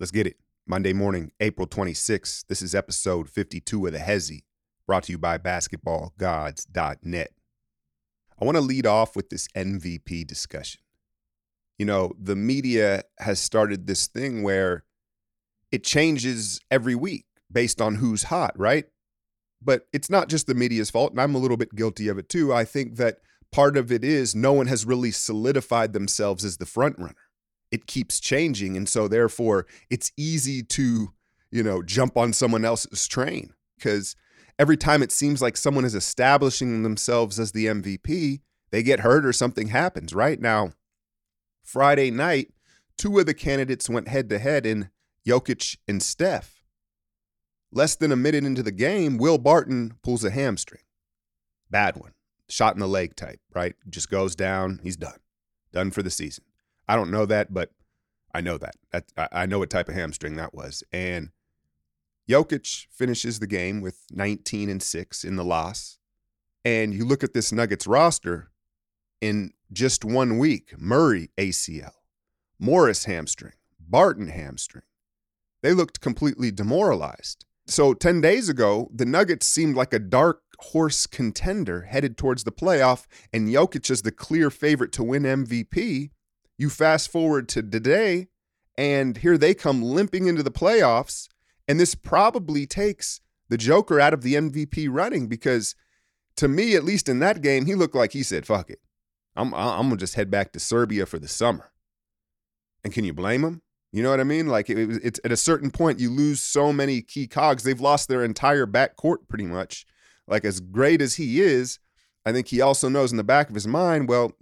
Let's get it. Monday morning, April 26th. This is episode 52 of the Hezi, brought to you by basketballgods.net. I want to lead off with this MVP discussion. You know, the media has started this thing where it changes every week based on who's hot, right? But it's not just the media's fault, and I'm a little bit guilty of it too. I think that part of it is no one has really solidified themselves as the front runner. It keeps changing, and so therefore it's easy to, you know, jump on someone else's train because every time it seems like someone is establishing themselves as the MVP, they get hurt or something happens. Right now, Friday night, two of the candidates went head to head in Jokic and Steph. Less than a minute into the game, Will Barton pulls a hamstring. Bad one. Shot in the leg type, right? Just goes down. He's done. Done for the season. I don't know that, but I know that. that I know what type of hamstring that was. And Jokic finishes the game with 19 and 6 in the loss. And you look at this Nuggets roster in just one week Murray ACL, Morris hamstring, Barton hamstring. They looked completely demoralized. So 10 days ago, the Nuggets seemed like a dark horse contender headed towards the playoff, and Jokic is the clear favorite to win MVP. You fast forward to today, and here they come limping into the playoffs and this probably takes the Joker out of the MVP running because to me, at least in that game, he looked like he said, fuck it. I'm, I'm going to just head back to Serbia for the summer. And can you blame him? You know what I mean? Like it, it's at a certain point, you lose so many key cogs. They've lost their entire back court pretty much. Like as great as he is, I think he also knows in the back of his mind, well,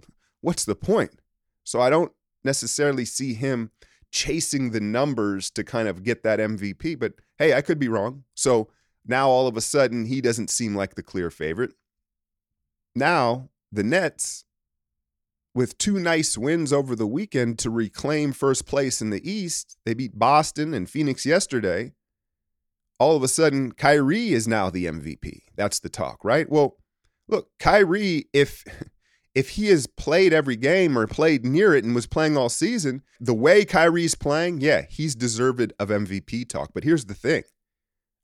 what's the point? So I don't necessarily see him chasing the numbers to kind of get that MVP. But hey, I could be wrong. So now all of a sudden he doesn't seem like the clear favorite. Now the Nets, with two nice wins over the weekend to reclaim first place in the East, they beat Boston and Phoenix yesterday. All of a sudden, Kyrie is now the MVP. That's the talk, right? Well, look, Kyrie, if if he has played every game or played near it and was playing all season, the way Kyrie's playing, yeah, he's deserved of MVP talk. But here's the thing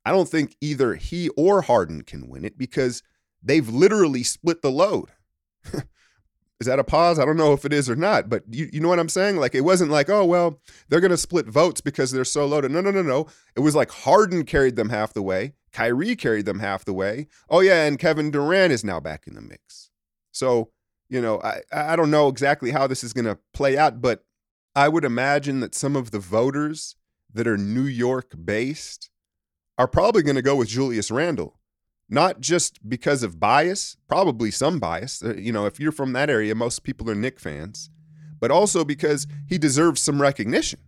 I don't think either he or Harden can win it because they've literally split the load. is that a pause? I don't know if it is or not, but you, you know what I'm saying? Like, it wasn't like, oh, well, they're going to split votes because they're so loaded. No, no, no, no. It was like Harden carried them half the way, Kyrie carried them half the way. Oh, yeah, and Kevin Durant is now back in the mix. So, you know, I, I don't know exactly how this is going to play out, but I would imagine that some of the voters that are New York based are probably going to go with Julius Randle. Not just because of bias, probably some bias. Uh, you know, if you're from that area, most people are Knick fans, but also because he deserves some recognition.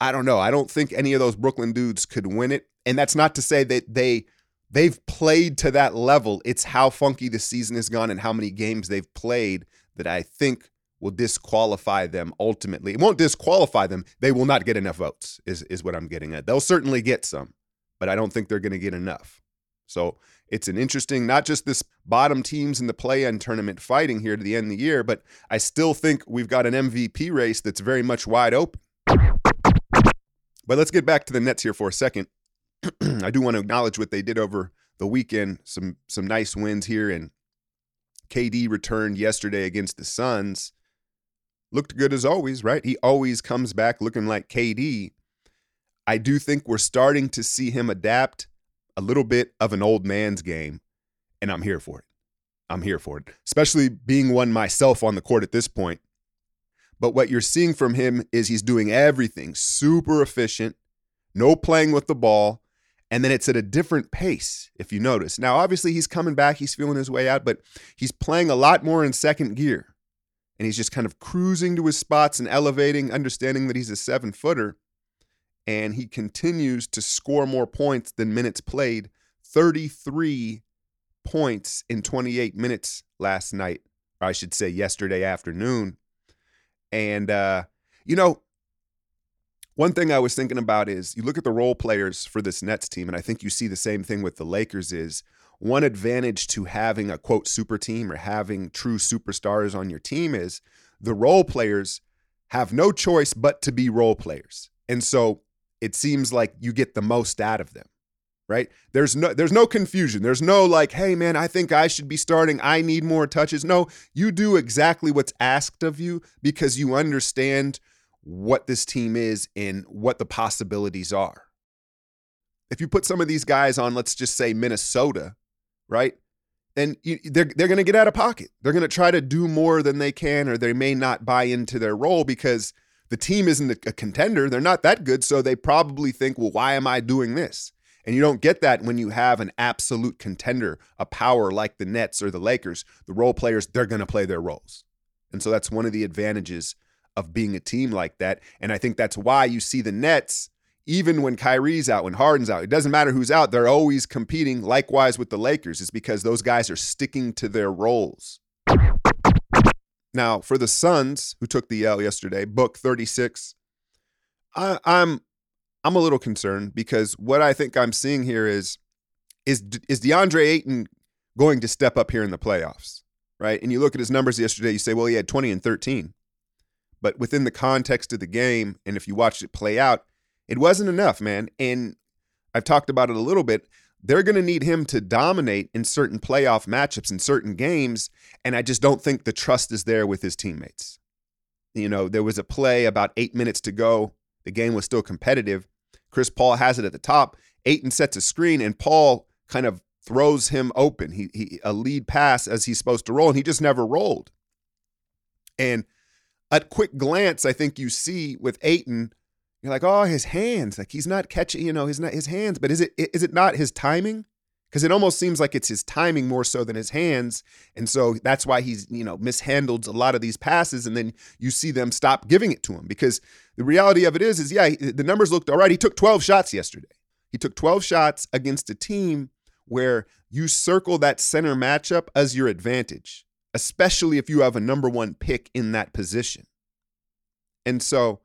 I don't know. I don't think any of those Brooklyn dudes could win it. And that's not to say that they they've played to that level. It's how funky the season has gone and how many games they've played that I think will disqualify them ultimately. It won't disqualify them. They will not get enough votes, is, is what I'm getting at. They'll certainly get some, but I don't think they're going to get enough. So it's an interesting, not just this bottom teams in the play in tournament fighting here to the end of the year, but I still think we've got an MVP race that's very much wide open. But let's get back to the Nets here for a second. I do want to acknowledge what they did over the weekend. Some some nice wins here, and KD returned yesterday against the Suns. Looked good as always, right? He always comes back looking like KD. I do think we're starting to see him adapt a little bit of an old man's game, and I'm here for it. I'm here for it, especially being one myself on the court at this point. But what you're seeing from him is he's doing everything super efficient, no playing with the ball, and then it's at a different pace, if you notice. Now, obviously, he's coming back, he's feeling his way out, but he's playing a lot more in second gear. And he's just kind of cruising to his spots and elevating, understanding that he's a seven footer. And he continues to score more points than minutes played 33 points in 28 minutes last night, or I should say yesterday afternoon. And, uh, you know, one thing I was thinking about is you look at the role players for this Nets team, and I think you see the same thing with the Lakers is one advantage to having a quote super team or having true superstars on your team is the role players have no choice but to be role players. And so it seems like you get the most out of them. Right? There's no there's no confusion. There's no like, "Hey man, I think I should be starting. I need more touches." No, you do exactly what's asked of you because you understand what this team is and what the possibilities are. If you put some of these guys on, let's just say Minnesota, right? Then you, they're they're going to get out of pocket. They're going to try to do more than they can, or they may not buy into their role because the team isn't a contender. They're not that good, so they probably think, "Well, why am I doing this?" And you don't get that when you have an absolute contender, a power like the Nets or the Lakers. The role players, they're going to play their roles. And so that's one of the advantages of being a team like that. And I think that's why you see the Nets, even when Kyrie's out, when Harden's out, it doesn't matter who's out, they're always competing. Likewise with the Lakers, it's because those guys are sticking to their roles. Now, for the Suns, who took the L yesterday, book 36, I, I'm I'm a little concerned because what I think I'm seeing here is is is DeAndre Ayton going to step up here in the playoffs, right? And you look at his numbers yesterday, you say, well, he had 20 and 13. But within the context of the game, and if you watched it play out, it wasn't enough, man. And I've talked about it a little bit. They're going to need him to dominate in certain playoff matchups in certain games. And I just don't think the trust is there with his teammates. You know, there was a play about eight minutes to go. The game was still competitive. Chris Paul has it at the top. Ayton sets a screen, and Paul kind of throws him open. He, he a lead pass as he's supposed to roll, and he just never rolled. And at quick glance, I think you see with Ayton, you're like, oh, his hands, like he's not catching, you know, his not his hands. But is it is it not his timing? Because it almost seems like it's his timing more so than his hands, and so that's why he's you know mishandled a lot of these passes, and then you see them stop giving it to him. Because the reality of it is, is yeah, the numbers looked all right. He took 12 shots yesterday. He took 12 shots against a team where you circle that center matchup as your advantage especially if you have a number one pick in that position. And so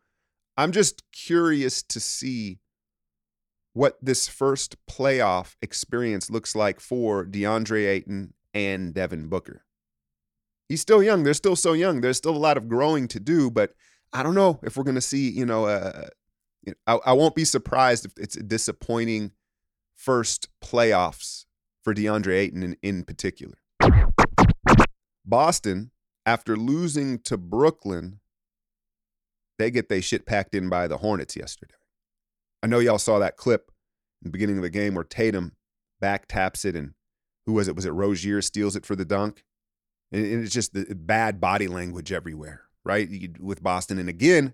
I'm just curious to see what this first playoff experience looks like for DeAndre Ayton and Devin Booker. He's still young. They're still so young. There's still a lot of growing to do, but I don't know if we're going to see, you know, uh, I, I won't be surprised if it's a disappointing first playoffs for DeAndre Ayton in, in particular. Boston, after losing to Brooklyn, they get their shit packed in by the Hornets yesterday. I know y'all saw that clip in the beginning of the game where Tatum back taps it and who was it? Was it Rozier steals it for the dunk? And it's just the bad body language everywhere, right? With Boston. And again,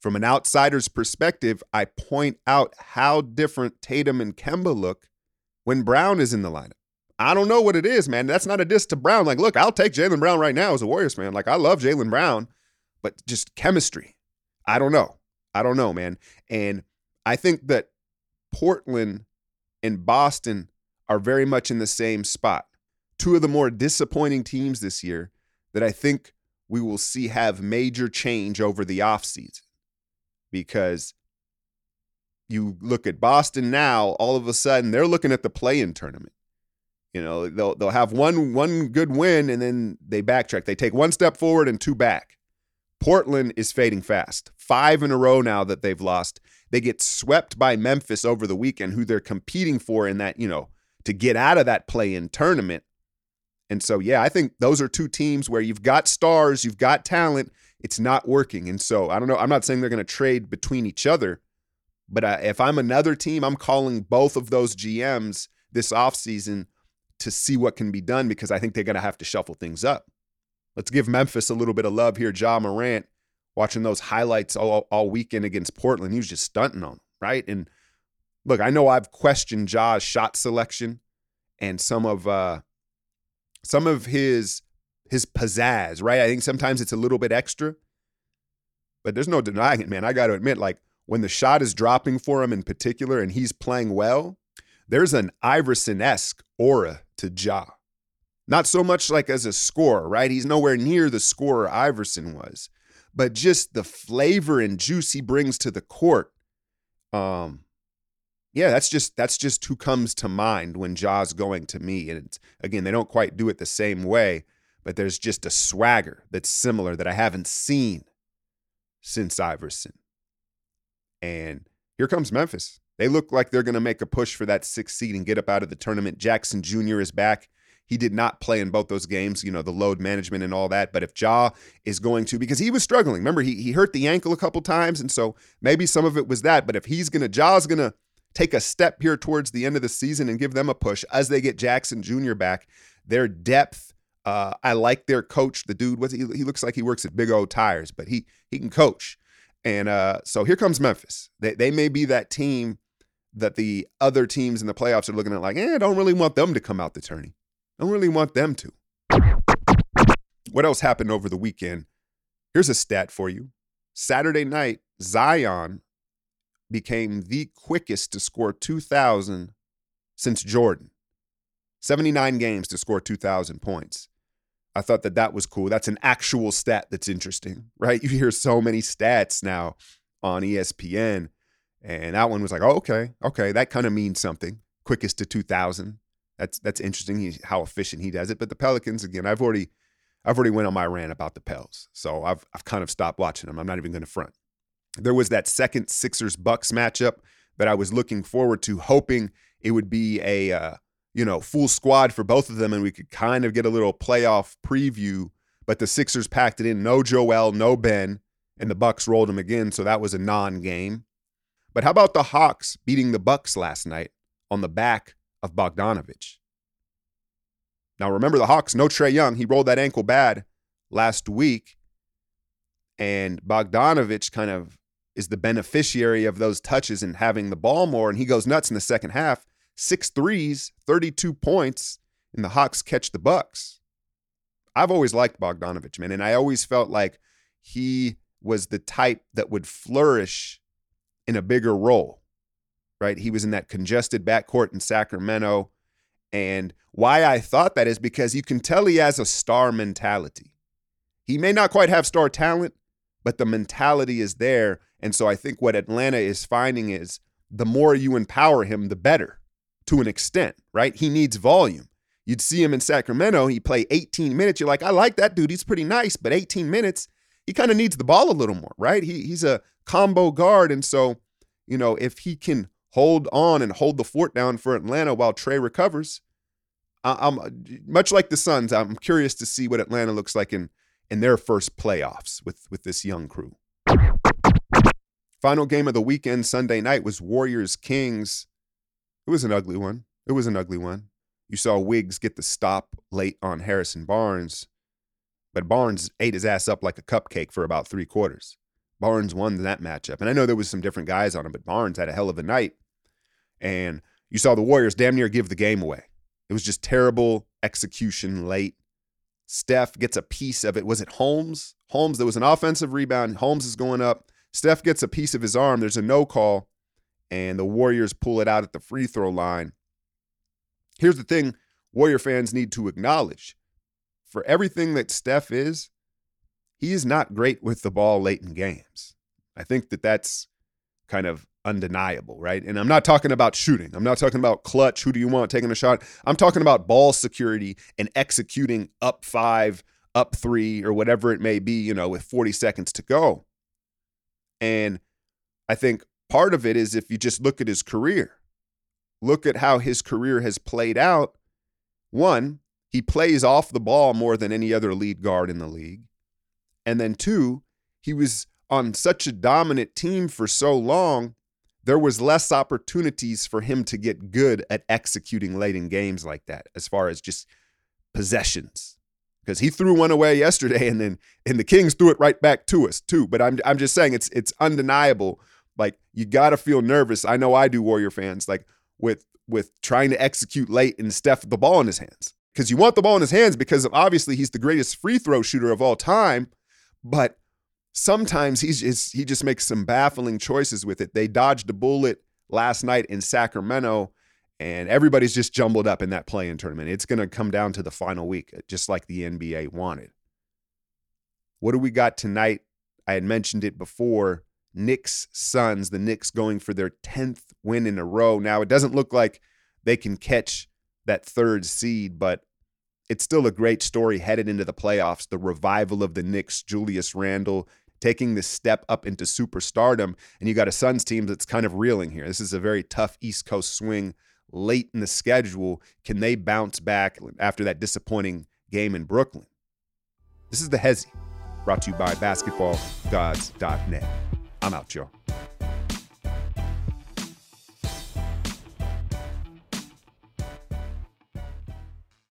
from an outsider's perspective, I point out how different Tatum and Kemba look when Brown is in the lineup. I don't know what it is, man. That's not a diss to Brown. Like, look, I'll take Jaylen Brown right now as a Warriors fan. Like, I love Jaylen Brown, but just chemistry. I don't know. I don't know, man. And I think that Portland and Boston are very much in the same spot. Two of the more disappointing teams this year that I think we will see have major change over the offseason because you look at Boston now, all of a sudden they're looking at the play in tournament. You know, they'll they'll have one one good win and then they backtrack. They take one step forward and two back. Portland is fading fast. Five in a row now that they've lost. They get swept by Memphis over the weekend, who they're competing for in that, you know, to get out of that play in tournament. And so, yeah, I think those are two teams where you've got stars, you've got talent, it's not working. And so, I don't know. I'm not saying they're going to trade between each other, but uh, if I'm another team, I'm calling both of those GMs this offseason to see what can be done because I think they're going to have to shuffle things up. Let's give Memphis a little bit of love here. Ja Morant, watching those highlights all, all weekend against Portland, he was just stunting on them, right? And look, I know I've questioned Ja's shot selection and some of uh, some of his his pizzazz, right? I think sometimes it's a little bit extra, but there's no denying it, man. I got to admit, like when the shot is dropping for him in particular and he's playing well, there's an Iverson esque aura to Ja. Not so much like as a scorer, right? He's nowhere near the scorer Iverson was, but just the flavor and juice he brings to the court. Um, yeah, that's just that's just who comes to mind when Ja's going to me. And again, they don't quite do it the same way, but there's just a swagger that's similar that I haven't seen since Iverson. And here comes Memphis. They look like they're going to make a push for that sixth seed and get up out of the tournament. Jackson Jr. is back. He did not play in both those games, you know, the load management and all that. But if Ja is going to, because he was struggling, remember, he, he hurt the ankle a couple times. And so maybe some of it was that. But if he's going to, Ja's going to take a step here towards the end of the season and give them a push as they get Jackson Jr. back, their depth. Uh, I like their coach. The dude, what's he, he looks like he works at Big O Tires, but he he can coach. And uh, so here comes Memphis. They, they may be that team that the other teams in the playoffs are looking at like, eh, don't really want them to come out the tourney. Don't really want them to. What else happened over the weekend? Here's a stat for you. Saturday night, Zion became the quickest to score 2,000 since Jordan. 79 games to score 2,000 points. I thought that that was cool. That's an actual stat that's interesting, right? You hear so many stats now on ESPN, and that one was like, oh, okay, okay, that kind of means something. Quickest to 2,000. That's that's interesting. He, how efficient he does it. But the Pelicans, again, I've already, I've already went on my rant about the Pels, so I've I've kind of stopped watching them. I'm not even going to front. There was that second Sixers Bucks matchup that I was looking forward to, hoping it would be a uh, you know, full squad for both of them, and we could kind of get a little playoff preview. But the Sixers packed it in. No Joel, no Ben, and the Bucks rolled them again, so that was a non-game. But how about the Hawks beating the Bucks last night on the back of Bogdanovich? Now remember the Hawks, no Trae Young. He rolled that ankle bad last week. And Bogdanovich kind of is the beneficiary of those touches and having the ball more, and he goes nuts in the second half six threes, 32 points, and the Hawks catch the Bucks. I've always liked Bogdanovich, man, and I always felt like he was the type that would flourish in a bigger role, right? He was in that congested backcourt in Sacramento. And why I thought that is because you can tell he has a star mentality. He may not quite have star talent, but the mentality is there. And so I think what Atlanta is finding is the more you empower him, the better to an extent, right? He needs volume. You'd see him in Sacramento, he play 18 minutes. You're like, I like that dude. He's pretty nice, but 18 minutes, he kind of needs the ball a little more, right? He, he's a combo guard. And so, you know, if he can hold on and hold the fort down for Atlanta while Trae recovers, I'm much like the Suns. I'm curious to see what Atlanta looks like in in their first playoffs with with this young crew. Final game of the weekend Sunday night was Warriors Kings. It was an ugly one. It was an ugly one. You saw Wiggs get the stop late on Harrison Barnes, but Barnes ate his ass up like a cupcake for about three quarters. Barnes won that matchup. And I know there was some different guys on him, but Barnes had a hell of a night. And you saw the Warriors damn near give the game away. It was just terrible execution late. Steph gets a piece of it. Was it Holmes? Holmes, there was an offensive rebound. Holmes is going up. Steph gets a piece of his arm. There's a no call and the Warriors pull it out at the free throw line. Here's the thing Warrior fans need to acknowledge for everything that Steph is, he is not great with the ball late in games. I think that that's kind of undeniable, right? And I'm not talking about shooting. I'm not talking about clutch. Who do you want taking a shot? I'm talking about ball security and executing up five, up three, or whatever it may be, you know, with 40 seconds to go. And I think part of it is if you just look at his career, look at how his career has played out. One, he plays off the ball more than any other lead guard in the league. And then two, he was on such a dominant team for so long, there was less opportunities for him to get good at executing late in games like that, as far as just possessions. Because he threw one away yesterday, and then and the Kings threw it right back to us too. But I'm I'm just saying it's it's undeniable like you got to feel nervous. I know I do Warrior fans like with with trying to execute late and Steph the ball in his hands. Cuz you want the ball in his hands because obviously he's the greatest free throw shooter of all time, but sometimes he's just, he just makes some baffling choices with it. They dodged a bullet last night in Sacramento and everybody's just jumbled up in that play-in tournament. It's going to come down to the final week just like the NBA wanted. What do we got tonight? I had mentioned it before. Knicks Suns, the Knicks going for their 10th win in a row. Now, it doesn't look like they can catch that third seed, but it's still a great story headed into the playoffs. The revival of the Knicks, Julius Randle taking this step up into superstardom. And you got a Suns team that's kind of reeling here. This is a very tough East Coast swing late in the schedule. Can they bounce back after that disappointing game in Brooklyn? This is the Hezi, brought to you by basketballgods.net. I'm out, y'all.